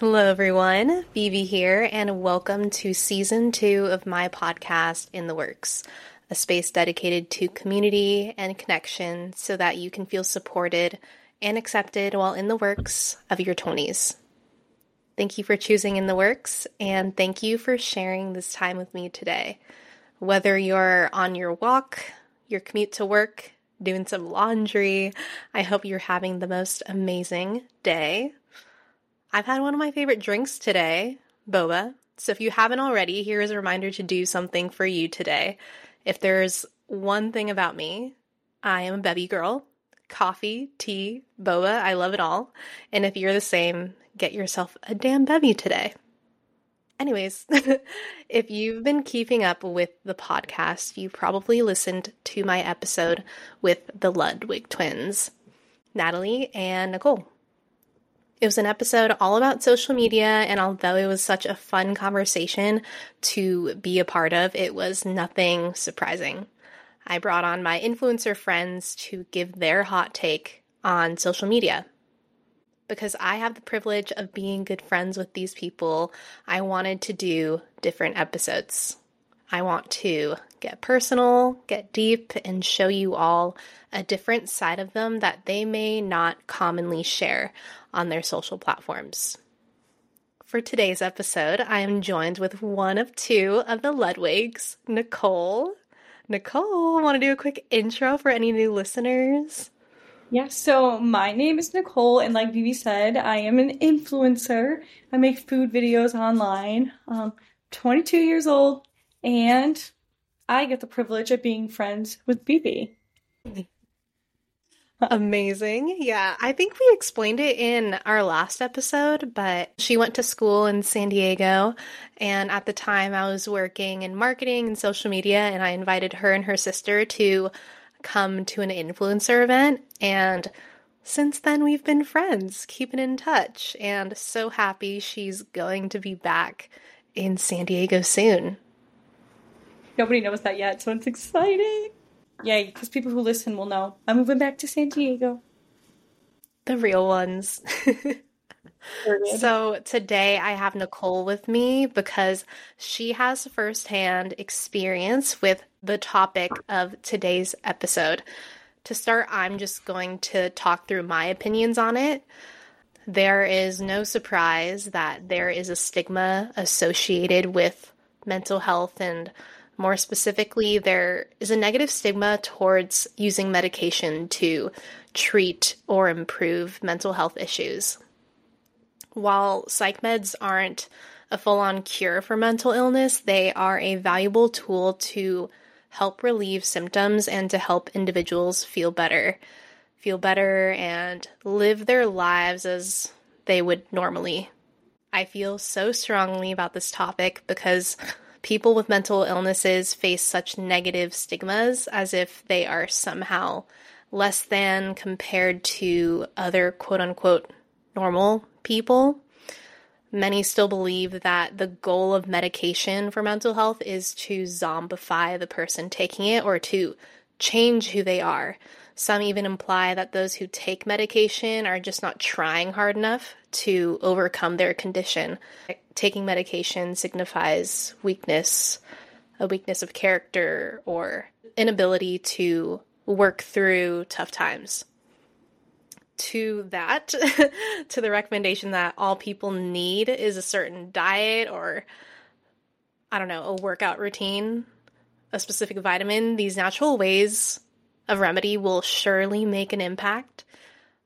Hello, everyone. Vivi here, and welcome to season two of my podcast, In the Works, a space dedicated to community and connection so that you can feel supported and accepted while in the works of your 20s. Thank you for choosing In the Works, and thank you for sharing this time with me today. Whether you're on your walk, your commute to work, doing some laundry, I hope you're having the most amazing day. I've had one of my favorite drinks today, boba. So if you haven't already, here is a reminder to do something for you today. If there's one thing about me, I am a bevy girl. Coffee, tea, boba, I love it all. And if you're the same, get yourself a damn bevy today. Anyways, if you've been keeping up with the podcast, you probably listened to my episode with the Ludwig twins, Natalie and Nicole. It was an episode all about social media, and although it was such a fun conversation to be a part of, it was nothing surprising. I brought on my influencer friends to give their hot take on social media. Because I have the privilege of being good friends with these people, I wanted to do different episodes. I want to get personal, get deep, and show you all a different side of them that they may not commonly share on their social platforms. For today's episode, I am joined with one of two of the Ludwigs, Nicole. Nicole, want to do a quick intro for any new listeners? Yeah, so my name is Nicole, and like Vivi said, I am an influencer. I make food videos online. Um, 22 years old, and I get the privilege of being friends with Vivi. Amazing. Yeah, I think we explained it in our last episode, but she went to school in San Diego. And at the time, I was working in marketing and social media, and I invited her and her sister to come to an influencer event. And since then, we've been friends, keeping in touch, and so happy she's going to be back in San Diego soon. Nobody knows that yet, so it's exciting. Yay, because people who listen will know. I'm moving back to San Diego. The real ones. so today I have Nicole with me because she has firsthand experience with the topic of today's episode. To start, I'm just going to talk through my opinions on it. There is no surprise that there is a stigma associated with mental health and more specifically, there is a negative stigma towards using medication to treat or improve mental health issues. While psych meds aren't a full on cure for mental illness, they are a valuable tool to help relieve symptoms and to help individuals feel better. Feel better and live their lives as they would normally. I feel so strongly about this topic because people with mental illnesses face such negative stigmas as if they are somehow less than compared to other quote unquote normal people. Many still believe that the goal of medication for mental health is to zombify the person taking it or to change who they are. Some even imply that those who take medication are just not trying hard enough to overcome their condition. Taking medication signifies weakness, a weakness of character, or inability to work through tough times. To that, to the recommendation that all people need is a certain diet or, I don't know, a workout routine, a specific vitamin, these natural ways of remedy will surely make an impact.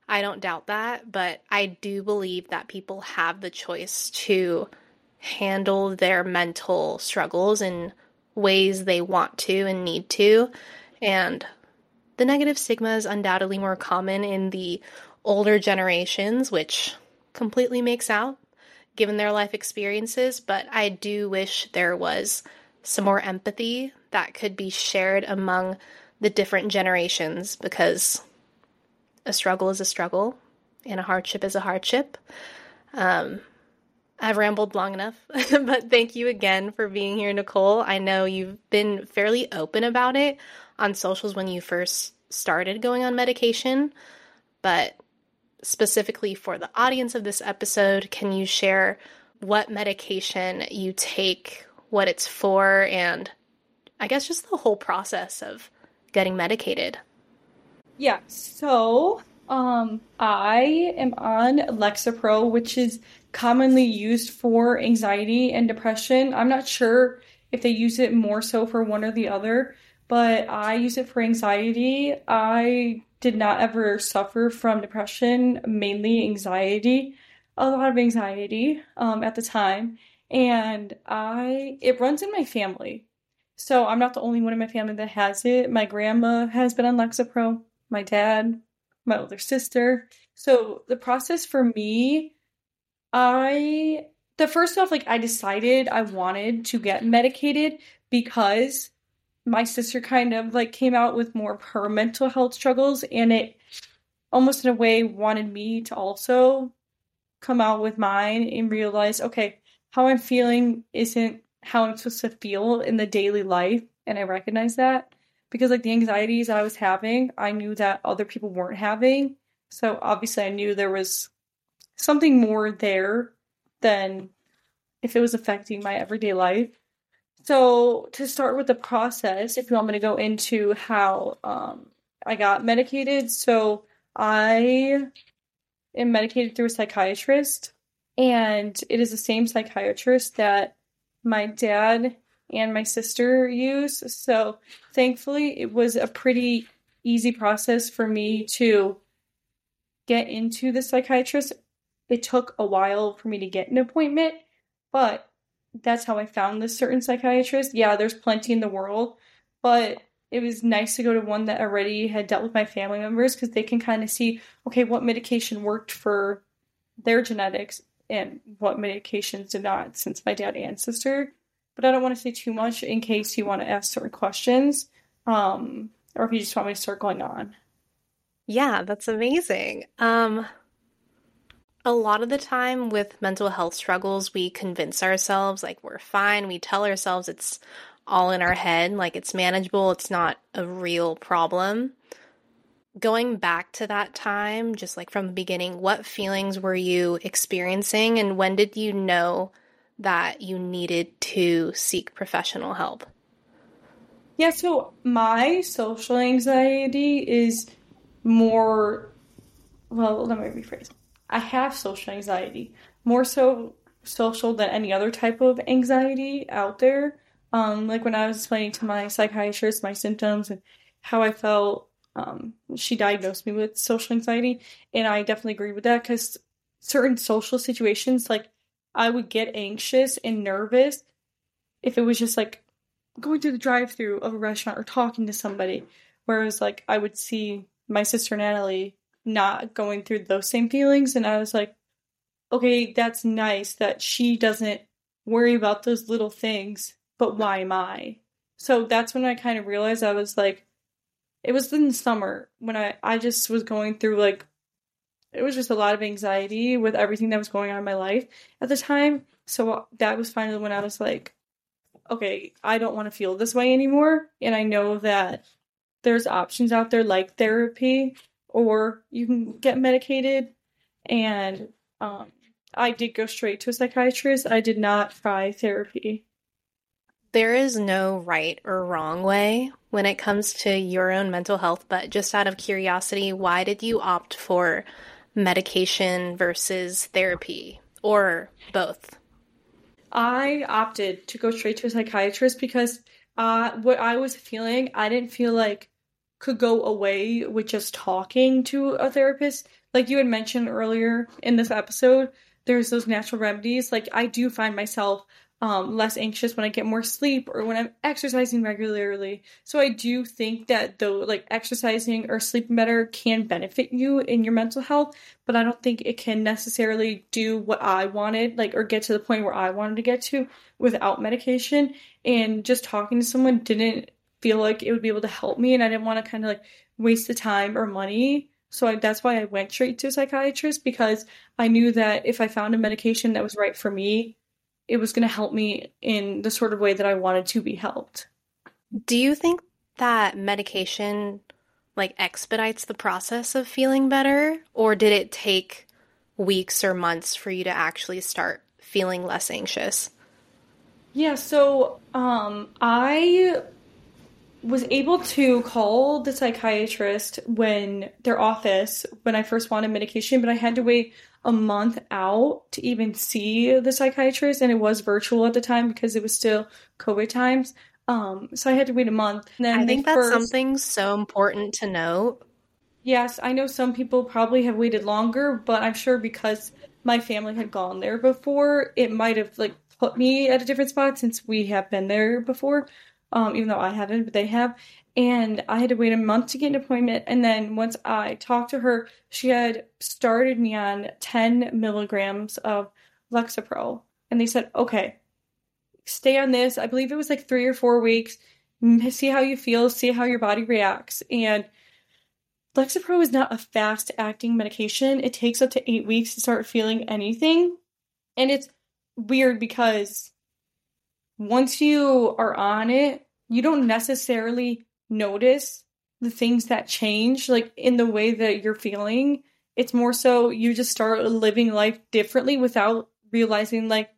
I don't doubt that, but I do believe that people have the choice to handle their mental struggles in ways they want to and need to. And the negative stigma is undoubtedly more common in the older generations, which completely makes out given their life experiences, but I do wish there was some more empathy that could be shared among the different generations because a struggle is a struggle and a hardship is a hardship. Um, I've rambled long enough, but thank you again for being here, Nicole. I know you've been fairly open about it on socials when you first started going on medication, but specifically for the audience of this episode, can you share what medication you take, what it's for, and I guess just the whole process of getting medicated? Yeah, so um, I am on Lexapro, which is commonly used for anxiety and depression. I'm not sure if they use it more so for one or the other, but I use it for anxiety. I did not ever suffer from depression, mainly anxiety, a lot of anxiety um, at the time. And I, it runs in my family. So I'm not the only one in my family that has it. My grandma has been on Lexapro, my dad, my older sister. So the process for me, I the first off, like I decided I wanted to get medicated because my sister kind of like came out with more of her mental health struggles and it almost in a way wanted me to also come out with mine and realize okay how i'm feeling isn't how i'm supposed to feel in the daily life and i recognize that. Because like the anxieties i was having i knew that other people weren't having. So obviously i knew there was something more there than if it was affecting my everyday life. So, to start with the process, if you want me to go into how um, I got medicated, so I am medicated through a psychiatrist, and it is the same psychiatrist that my dad and my sister use. So, thankfully, it was a pretty easy process for me to get into the psychiatrist. It took a while for me to get an appointment, but that's how I found this certain psychiatrist. Yeah, there's plenty in the world, but it was nice to go to one that already had dealt with my family members because they can kind of see, okay, what medication worked for their genetics and what medications did not, since my dad and sister. But I don't want to say too much in case you want to ask certain questions, um, or if you just want me to start going on. Yeah, that's amazing. Um, a lot of the time with mental health struggles, we convince ourselves like we're fine. We tell ourselves it's all in our head, like it's manageable, it's not a real problem. Going back to that time, just like from the beginning, what feelings were you experiencing and when did you know that you needed to seek professional help? Yeah, so my social anxiety is more well, let me rephrase. I have social anxiety, more so social than any other type of anxiety out there. Um, like when I was explaining to my psychiatrist my symptoms and how I felt, um, she diagnosed me with social anxiety, and I definitely agree with that because certain social situations, like I would get anxious and nervous if it was just like going through the drive-through of a restaurant or talking to somebody. Whereas like I would see my sister Natalie not going through those same feelings. And I was like, okay, that's nice that she doesn't worry about those little things, but why am I? So that's when I kind of realized I was like, it was in the summer when I, I just was going through like, it was just a lot of anxiety with everything that was going on in my life at the time. So that was finally when I was like, okay, I don't want to feel this way anymore. And I know that there's options out there like therapy or you can get medicated. And um, I did go straight to a psychiatrist. I did not try therapy. There is no right or wrong way when it comes to your own mental health, but just out of curiosity, why did you opt for medication versus therapy or both? I opted to go straight to a psychiatrist because uh, what I was feeling, I didn't feel like could go away with just talking to a therapist. Like you had mentioned earlier in this episode, there's those natural remedies. Like I do find myself um, less anxious when I get more sleep or when I'm exercising regularly. So I do think that though, like exercising or sleeping better can benefit you in your mental health, but I don't think it can necessarily do what I wanted, like, or get to the point where I wanted to get to without medication. And just talking to someone didn't feel like it would be able to help me and I didn't want to kind of like waste the time or money. So I, that's why I went straight to a psychiatrist because I knew that if I found a medication that was right for me, it was going to help me in the sort of way that I wanted to be helped. Do you think that medication like expedites the process of feeling better or did it take weeks or months for you to actually start feeling less anxious? Yeah, so um I was able to call the psychiatrist when their office when I first wanted medication, but I had to wait a month out to even see the psychiatrist and it was virtual at the time because it was still COVID times. Um, so I had to wait a month. And then I think that's first... something so important to note. Yes, I know some people probably have waited longer, but I'm sure because my family had gone there before, it might have like put me at a different spot since we have been there before um, even though I haven't, but they have. And I had to wait a month to get an appointment. And then once I talked to her, she had started me on 10 milligrams of Lexapro. And they said, okay, stay on this. I believe it was like three or four weeks. Mm, see how you feel, see how your body reacts. And Lexapro is not a fast acting medication. It takes up to eight weeks to start feeling anything. And it's weird because once you are on it, you don't necessarily notice the things that change, like in the way that you're feeling. It's more so you just start living life differently without realizing, like,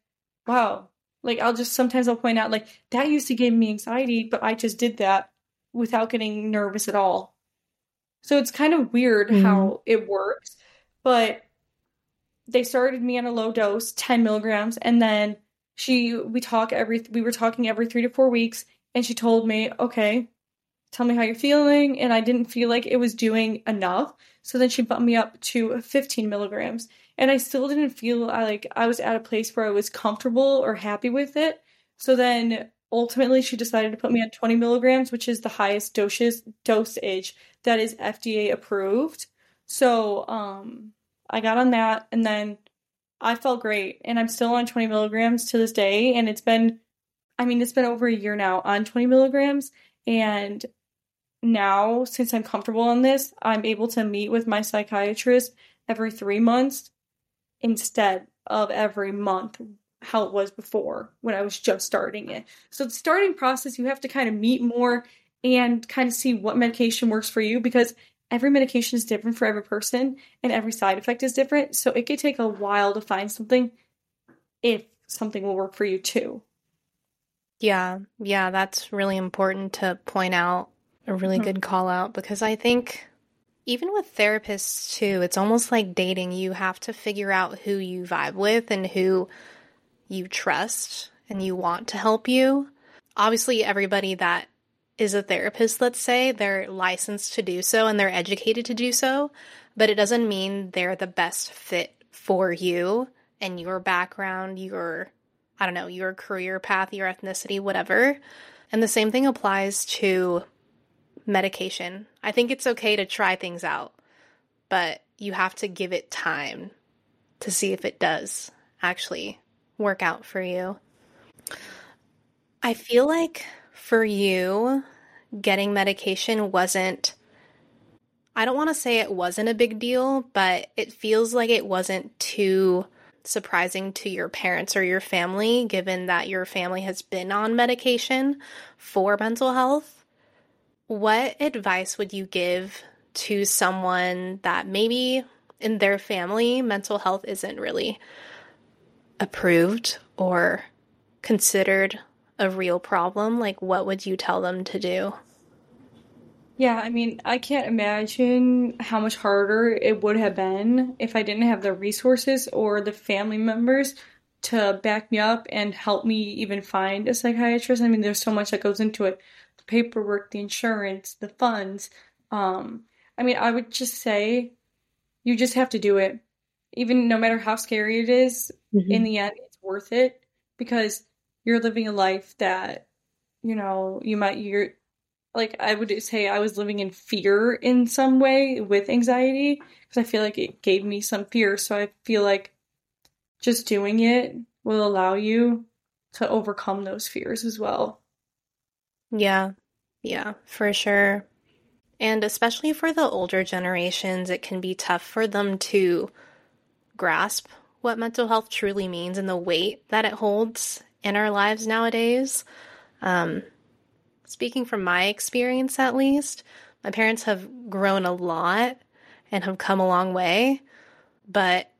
wow, like I'll just sometimes I'll point out, like, that used to give me anxiety, but I just did that without getting nervous at all. So it's kind of weird mm-hmm. how it works, but they started me on a low dose, 10 milligrams, and then she we talk every we were talking every three to four weeks and she told me okay tell me how you're feeling and i didn't feel like it was doing enough so then she bumped me up to 15 milligrams and i still didn't feel like i was at a place where i was comfortable or happy with it so then ultimately she decided to put me on 20 milligrams which is the highest dosage dosage that is fda approved so um i got on that and then I felt great and I'm still on 20 milligrams to this day. And it's been, I mean, it's been over a year now on 20 milligrams. And now, since I'm comfortable on this, I'm able to meet with my psychiatrist every three months instead of every month, how it was before when I was just starting it. So, the starting process, you have to kind of meet more and kind of see what medication works for you because every medication is different for every person and every side effect is different. So it could take a while to find something if something will work for you too. Yeah, yeah, that's really important to point out. A really mm-hmm. good call out because I think even with therapists too, it's almost like dating. You have to figure out who you vibe with and who you trust and you want to help you. Obviously, everybody that is a therapist, let's say, they're licensed to do so and they're educated to do so, but it doesn't mean they're the best fit for you and your background, your, I don't know, your career path, your ethnicity, whatever. And the same thing applies to medication. I think it's okay to try things out, but you have to give it time to see if it does actually work out for you. I feel like for you, getting medication wasn't, I don't want to say it wasn't a big deal, but it feels like it wasn't too surprising to your parents or your family, given that your family has been on medication for mental health. What advice would you give to someone that maybe in their family mental health isn't really approved or considered a real problem, like what would you tell them to do? Yeah, I mean, I can't imagine how much harder it would have been if I didn't have the resources or the family members to back me up and help me even find a psychiatrist. I mean, there's so much that goes into it paperwork, the insurance, the funds. Um, I mean, I would just say you just have to do it. Even no matter how scary it is, mm-hmm. in the end, it's worth it because you're living a life that you know you might you're like I would say I was living in fear in some way with anxiety because I feel like it gave me some fear so I feel like just doing it will allow you to overcome those fears as well. Yeah. Yeah, for sure. And especially for the older generations, it can be tough for them to grasp what mental health truly means and the weight that it holds in our lives nowadays. Um, speaking from my experience, at least, my parents have grown a lot and have come a long way, but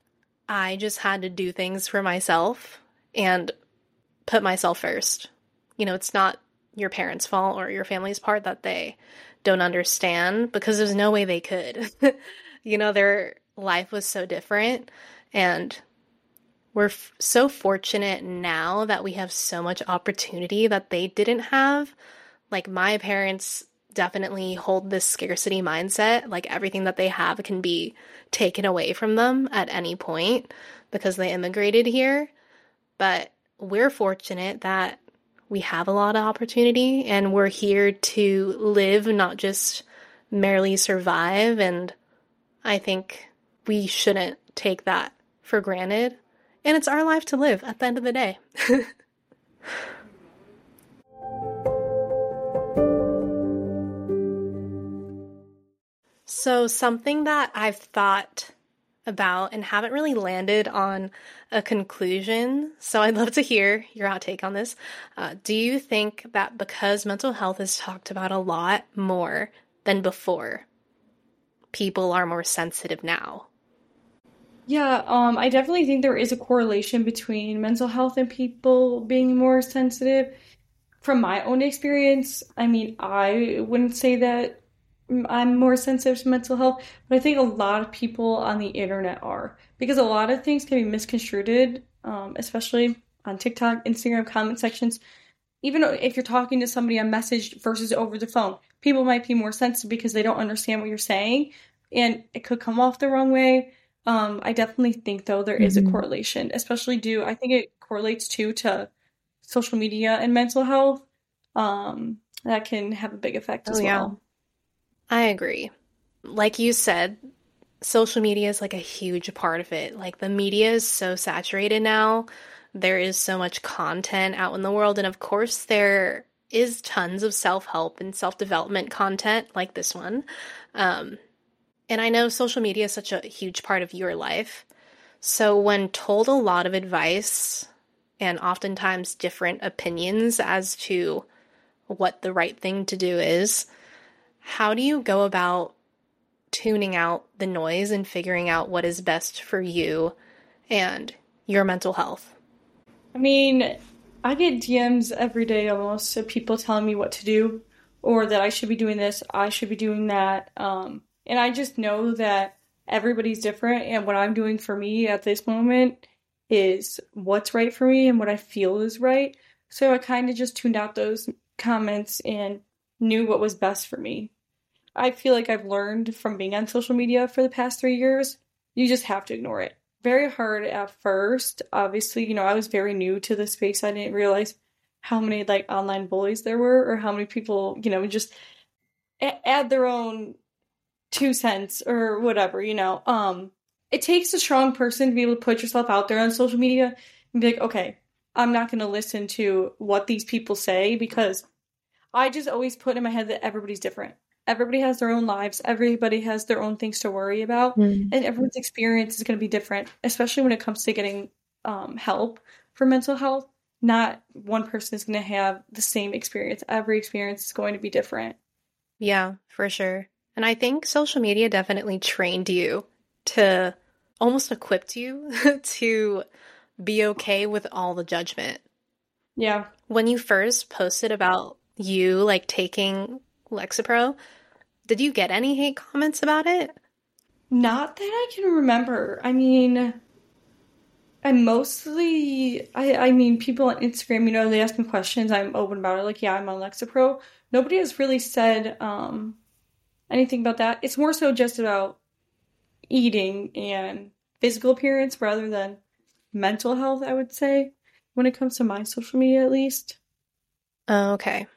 I just had to do things for myself and put myself first. You know, it's not your parents' fault or your family's part that they don't understand because there's no way they could. you know, their life was so different and we're f- so fortunate now that we have so much opportunity that they didn't have. Like my parents definitely hold this scarcity mindset, like everything that they have can be taken away from them at any point because they immigrated here. But we're fortunate that we have a lot of opportunity and we're here to live, not just merely survive. And I think we shouldn't take that for granted. And it's our life to live at the end of the day. so, something that I've thought about and haven't really landed on a conclusion. So I'd love to hear your hot take on this. Uh, do you think that because mental health is talked about a lot more than before, people are more sensitive now? Yeah, um, I definitely think there is a correlation between mental health and people being more sensitive. From my own experience, I mean, I wouldn't say that I'm more sensitive to mental health, but I think a lot of people on the internet are because a lot of things can be misconstrued, um, especially on TikTok, Instagram comment sections. Even if you're talking to somebody on message versus over the phone, people might be more sensitive because they don't understand what you're saying, and it could come off the wrong way. Um, I definitely think though there is mm-hmm. a correlation, especially due. I think it correlates too to social media and mental health. Um, that can have a big effect as well. yeah. I agree. Like you said, social media is like a huge part of it. Like the media is so saturated now. There is so much content out in the world. And of course, there is tons of self help and self development content like this one. Um, and I know social media is such a huge part of your life. So when told a lot of advice and oftentimes different opinions as to what the right thing to do is, how do you go about tuning out the noise and figuring out what is best for you and your mental health? I mean, I get DMs every day almost of people telling me what to do or that I should be doing this, I should be doing that. Um, and I just know that everybody's different, and what I'm doing for me at this moment is what's right for me and what I feel is right. So I kind of just tuned out those comments and knew what was best for me. I feel like I've learned from being on social media for the past three years. You just have to ignore it. Very hard at first. Obviously, you know, I was very new to the space. I didn't realize how many like online bullies there were or how many people, you know, just add their own two cents or whatever, you know. Um it takes a strong person to be able to put yourself out there on social media and be like, okay, I'm not going to listen to what these people say because I just always put in my head that everybody's different everybody has their own lives. Everybody has their own things to worry about. Mm. and everyone's experience is going to be different especially when it comes to getting um, help for mental health. Not one person is going to have the same experience. Every experience is going to be different. Yeah for sure. And i think social media definitely trained you to almost equipped you to be okay with all the judgment. Yeah. When you first posted about you like taking lexapro did you get any hate comments about it? Not that I can remember. I mean, I mostly, I, I mean, people on Instagram, you know, they ask me questions. I'm open about it. Like, yeah, I'm on Lexapro. Nobody has really said um, anything about that. It's more so just about eating and physical appearance rather than mental health, I would say, when it comes to my social media at least. Oh, okay.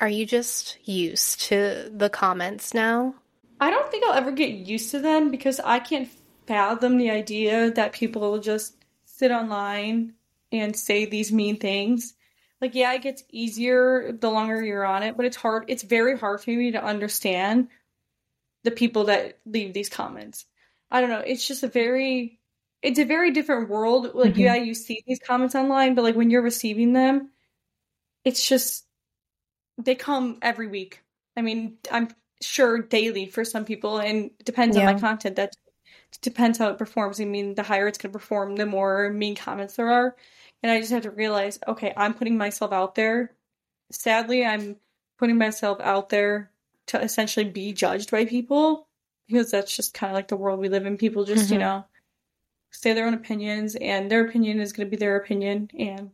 Are you just used to the comments now? I don't think I'll ever get used to them because I can't fathom the idea that people will just sit online and say these mean things. Like, yeah, it gets easier the longer you're on it, but it's hard. It's very hard for me to understand the people that leave these comments. I don't know. It's just a very, it's a very different world. Like, mm-hmm. yeah, you see these comments online, but like when you're receiving them, it's just they come every week. I mean, I'm sure daily for some people and depends yeah. on my content that depends how it performs i mean the higher it's going to perform the more mean comments there are and i just have to realize okay i'm putting myself out there sadly i'm putting myself out there to essentially be judged by people because that's just kind of like the world we live in people just mm-hmm. you know say their own opinions and their opinion is going to be their opinion and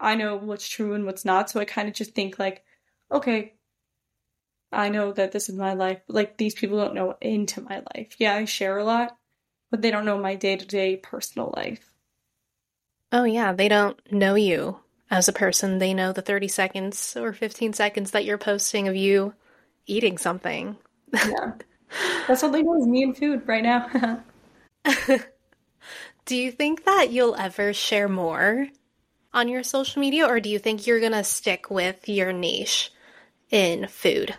i know what's true and what's not so i kind of just think like okay I know that this is my life. Like these people don't know into my life. Yeah, I share a lot, but they don't know my day to day personal life. Oh, yeah. They don't know you as a person. They know the 30 seconds or 15 seconds that you're posting of you eating something. yeah. That's all they know is me and food right now. do you think that you'll ever share more on your social media, or do you think you're going to stick with your niche in food?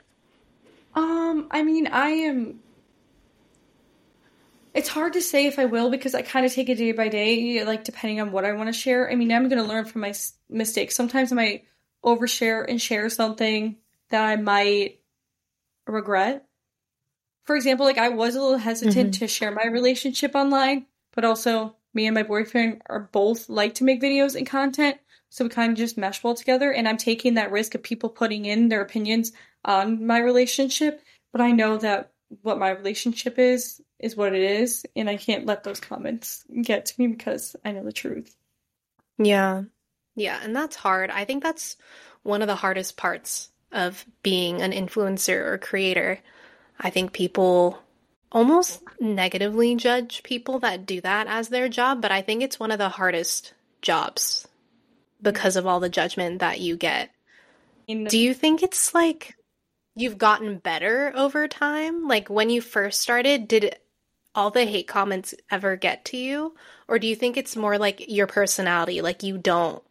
Um, I mean, I am. It's hard to say if I will because I kind of take it day by day, like depending on what I want to share. I mean, I'm going to learn from my mistakes. Sometimes I might overshare and share something that I might regret. For example, like I was a little hesitant mm-hmm. to share my relationship online, but also me and my boyfriend are both like to make videos and content. So we kind of just mesh well together. And I'm taking that risk of people putting in their opinions on my relationship, but I know that what my relationship is is what it is, and I can't let those comments get to me because I know the truth. Yeah. Yeah, and that's hard. I think that's one of the hardest parts of being an influencer or creator. I think people almost negatively judge people that do that as their job, but I think it's one of the hardest jobs because of all the judgment that you get. Do you think it's like you've gotten better over time? Like when you first started, did all the hate comments ever get to you? Or do you think it's more like your personality, like you don't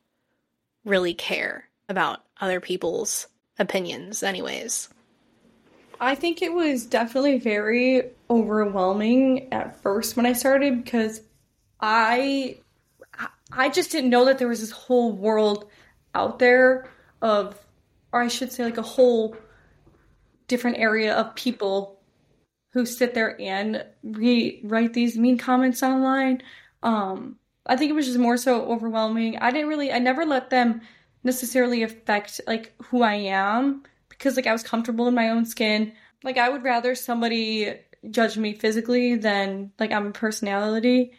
really care about other people's opinions, anyways? I think it was definitely very overwhelming at first when I started because I I just didn't know that there was this whole world out there of or I should say like a whole different area of people who sit there and re- write these mean comments online. Um, I think it was just more so overwhelming. I didn't really, I never let them necessarily affect like who I am because like I was comfortable in my own skin. Like I would rather somebody judge me physically than like I'm a personality.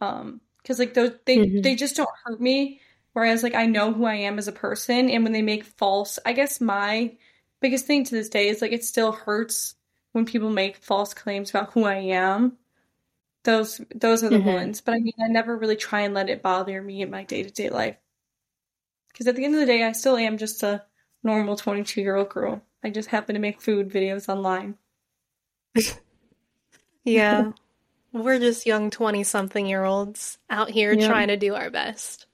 Um, because like those they mm-hmm. they just don't hurt me. Whereas like I know who I am as a person, and when they make false, I guess my biggest thing to this day is like it still hurts when people make false claims about who I am. Those those are the mm-hmm. ones. But I mean I never really try and let it bother me in my day to day life. Because at the end of the day I still am just a normal twenty two year old girl. I just happen to make food videos online. yeah. We're just young 20 something year olds out here yeah. trying to do our best.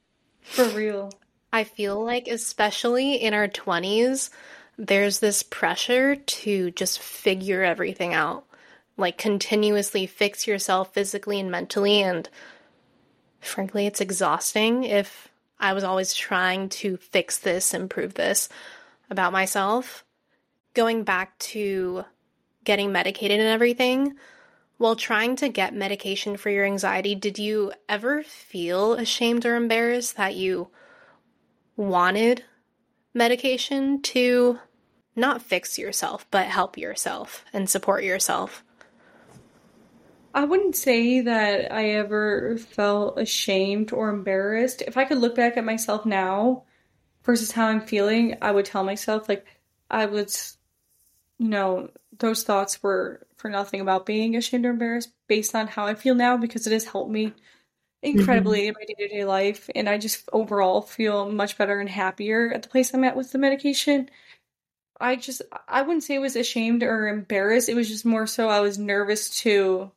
For real. I feel like, especially in our 20s, there's this pressure to just figure everything out, like continuously fix yourself physically and mentally. And frankly, it's exhausting if I was always trying to fix this, improve this about myself. Going back to getting medicated and everything, while trying to get medication for your anxiety, did you ever feel ashamed or embarrassed that you wanted medication to not fix yourself, but help yourself and support yourself? I wouldn't say that I ever felt ashamed or embarrassed. If I could look back at myself now versus how I'm feeling, I would tell myself, like, I was, you know, those thoughts were for nothing about being ashamed or embarrassed based on how I feel now because it has helped me incredibly mm-hmm. in my day to day life. And I just overall feel much better and happier at the place I'm at with the medication. I just I wouldn't say it was ashamed or embarrassed. It was just more so I was nervous to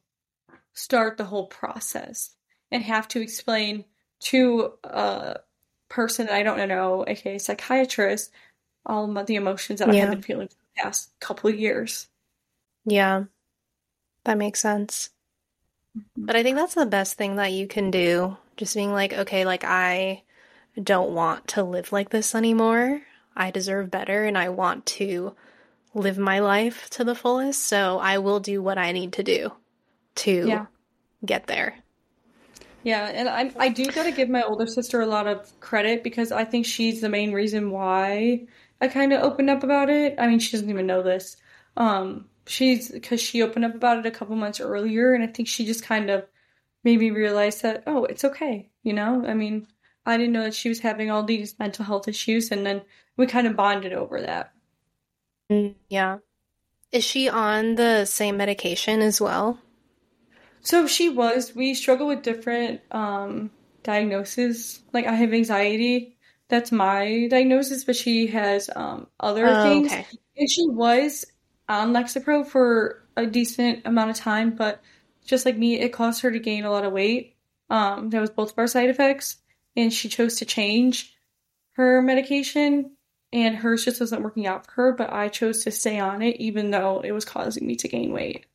start the whole process and have to explain to a person that I don't know, aka psychiatrist, all the emotions that yeah. I have been feeling past couple of years. Yeah. That makes sense. Mm-hmm. But I think that's the best thing that you can do. Just being like, okay, like I don't want to live like this anymore. I deserve better and I want to live my life to the fullest. So I will do what I need to do to Yeah. get there. Yeah, and I I do gotta give my older sister a lot of credit because I think she's the main reason why I kind of opened up about it. I mean, she doesn't even know this. Um, she's because she opened up about it a couple months earlier, and I think she just kind of made me realize that oh, it's okay. You know, I mean, I didn't know that she was having all these mental health issues, and then we kind of bonded over that. Mm, Yeah. Is she on the same medication as well? So she was. We struggle with different um diagnoses. Like I have anxiety. That's my diagnosis, but she has um other Oh, things. okay. And she was on Lexapro for a decent amount of time, but just like me, it caused her to gain a lot of weight. Um, that was both of our side effects, and she chose to change her medication, and hers just wasn't working out for her, but I chose to stay on it even though it was causing me to gain weight.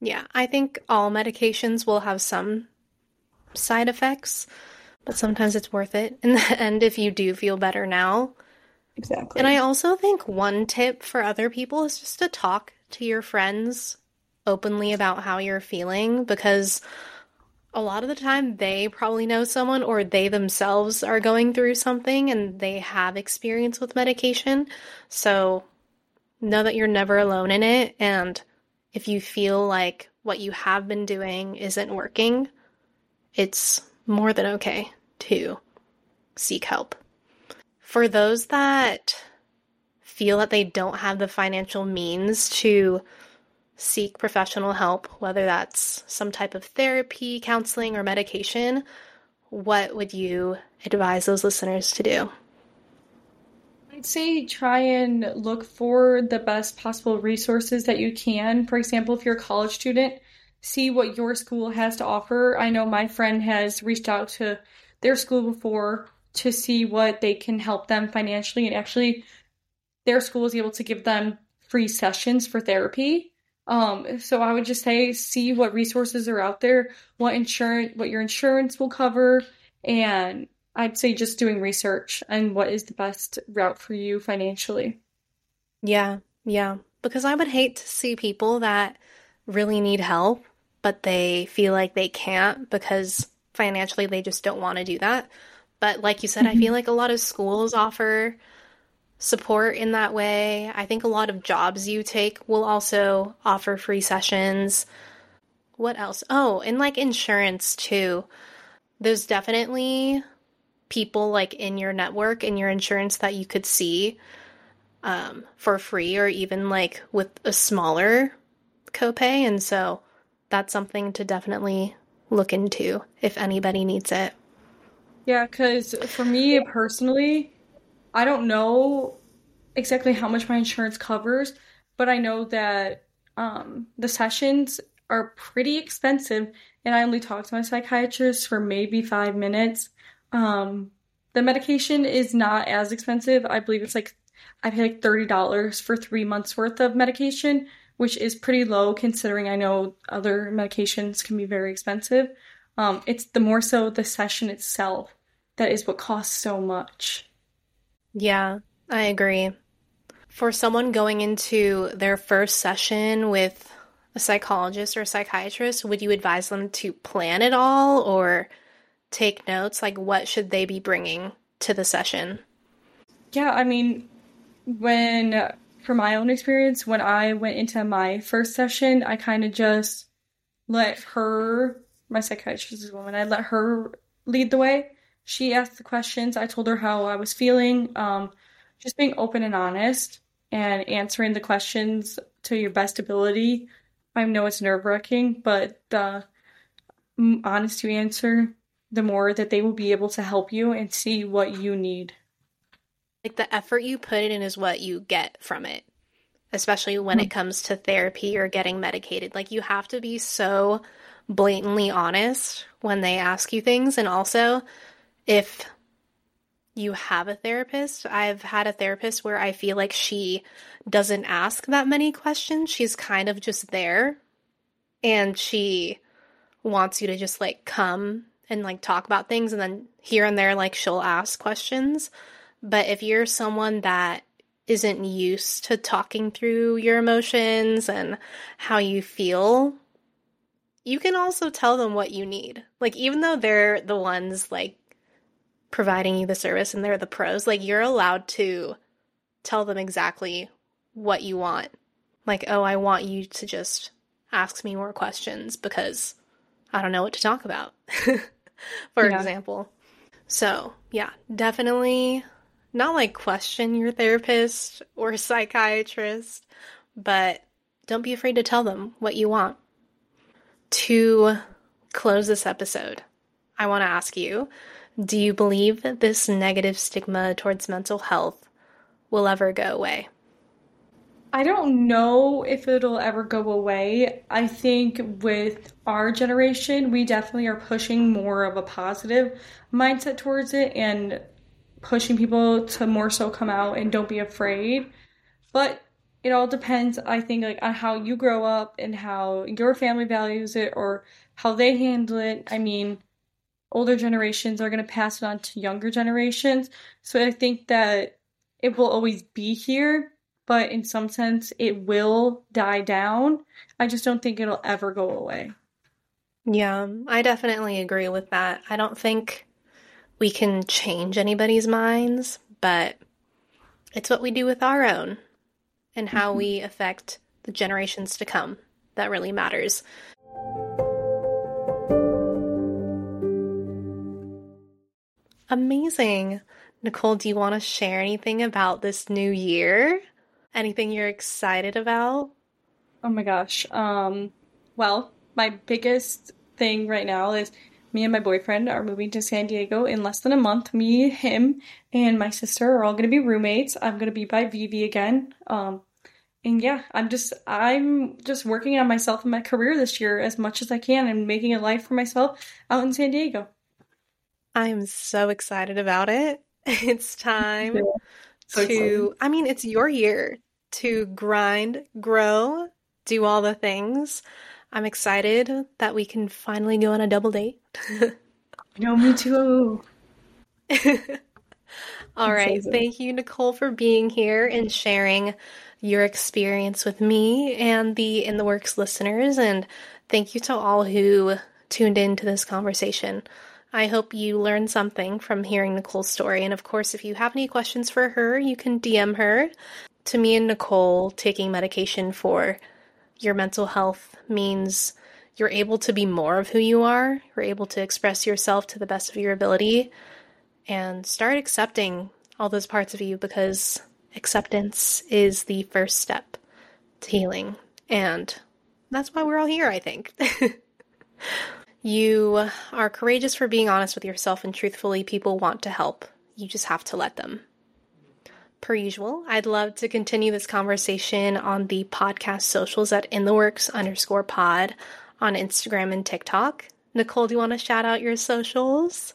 Yeah, I think all medications will have some side effects, but sometimes it's worth it in the end if you do feel better now. Exactly. And I also think one tip for other people is just to talk to your friends openly about how you're feeling because a lot of the time they probably know someone or they themselves are going through something and they have experience with medication. So know that you're never alone in it. And if you feel like what you have been doing isn't working, it's more than okay to seek help. For those that feel that they don't have the financial means to seek professional help, whether that's some type of therapy, counseling, or medication, what would you advise those listeners to do? I'd say try and look for the best possible resources that you can. For example, if you're a college student, see what your school has to offer. I know my friend has reached out to their school before to see what they can help them financially, and actually, their school is able to give them free sessions for therapy. Um, so I would just say see what resources are out there, what insurance, what your insurance will cover, and I'd say just doing research and what is the best route for you financially. Yeah, yeah. Because I would hate to see people that really need help, but they feel like they can't because financially they just don't want to do that. But like you said, I feel like a lot of schools offer support in that way. I think a lot of jobs you take will also offer free sessions. What else? Oh, and like insurance too. There's definitely people like in your network in your insurance that you could see um, for free or even like with a smaller copay. And so that's something to definitely look into if anybody needs it. Yeah, because for me personally, I don't know exactly how much my insurance covers, but I know that um, the sessions are pretty expensive, and I only talk to my psychiatrist for maybe five minutes. Um, the medication is not as expensive. I believe it's like I paid like thirty dollars for three months worth of medication, which is pretty low considering I know other medications can be very expensive. Um, it's the more so the session itself that is what costs so much. Yeah, I agree. For someone going into their first session with a psychologist or a psychiatrist, would you advise them to plan it all or take notes? Like, what should they be bringing to the session? Yeah, I mean, when, from my own experience, when I went into my first session, I kind of just let her, my psychiatrist is a woman, I let her lead the way. She asked the questions. I told her how I was feeling. Um, just being open and honest and answering the questions to your best ability. I know it's nerve wracking, but the honest you answer, the more that they will be able to help you and see what you need. Like, the effort you put in is what you get from it, especially when it mm. comes to therapy or getting medicated. Like, you have to be so blatantly honest when they ask you things. And also, if you have a therapist, I've had a therapist where I feel like she doesn't ask that many questions. She's kind of just there and she wants you to just like come and like talk about things and then here and there like she'll ask questions. But if you're someone that isn't used to talking through your emotions and how you feel, you can also tell them what you need. Like, even though they're the ones like providing you the service and they're the pros, like, you're allowed to tell them exactly what you want. Like, oh, I want you to just ask me more questions because I don't know what to talk about, for yeah. example. So, yeah, definitely not like question your therapist or psychiatrist, but don't be afraid to tell them what you want. To close this episode, I want to ask you do you believe that this negative stigma towards mental health will ever go away? I don't know if it'll ever go away. I think with our generation, we definitely are pushing more of a positive mindset towards it and pushing people to more so come out and don't be afraid. But it all depends, I think, like on how you grow up and how your family values it or how they handle it. I mean, older generations are going to pass it on to younger generations. So I think that it will always be here, but in some sense, it will die down. I just don't think it'll ever go away. Yeah, I definitely agree with that. I don't think we can change anybody's minds, but it's what we do with our own and how mm-hmm. we affect the generations to come that really matters. Amazing. Nicole, do you want to share anything about this new year? Anything you're excited about? Oh my gosh. Um well, my biggest thing right now is me and my boyfriend are moving to San Diego in less than a month. Me, him, and my sister are all going to be roommates. I'm going to be by Vivi again. Um, and yeah, I'm just I'm just working on myself and my career this year as much as I can and making a life for myself out in San Diego. I'm so excited about it. It's time so to I mean, it's your year to grind, grow, do all the things. I'm excited that we can finally go on a double date. no, me too. All right. Thank you, Nicole, for being here and sharing your experience with me and the In the Works listeners. And thank you to all who tuned in to this conversation. I hope you learned something from hearing Nicole's story. And of course, if you have any questions for her, you can DM her. To me and Nicole, taking medication for your mental health means you're able to be more of who you are, you're able to express yourself to the best of your ability, and start accepting all those parts of you because acceptance is the first step to healing. And that's why we're all here, I think. you are courageous for being honest with yourself, and truthfully, people want to help. You just have to let them per usual, I'd love to continue this conversation on the podcast socials at in the works underscore pod on Instagram and TikTok. Nicole, do you want to shout out your socials?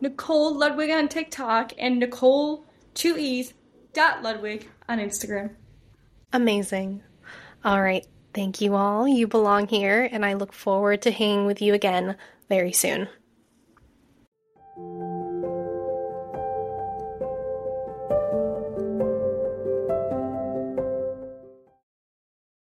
Nicole Ludwig on TikTok and Nicole two E's dot Ludwig on Instagram. Amazing. All right. Thank you all. You belong here, and I look forward to hanging with you again very soon.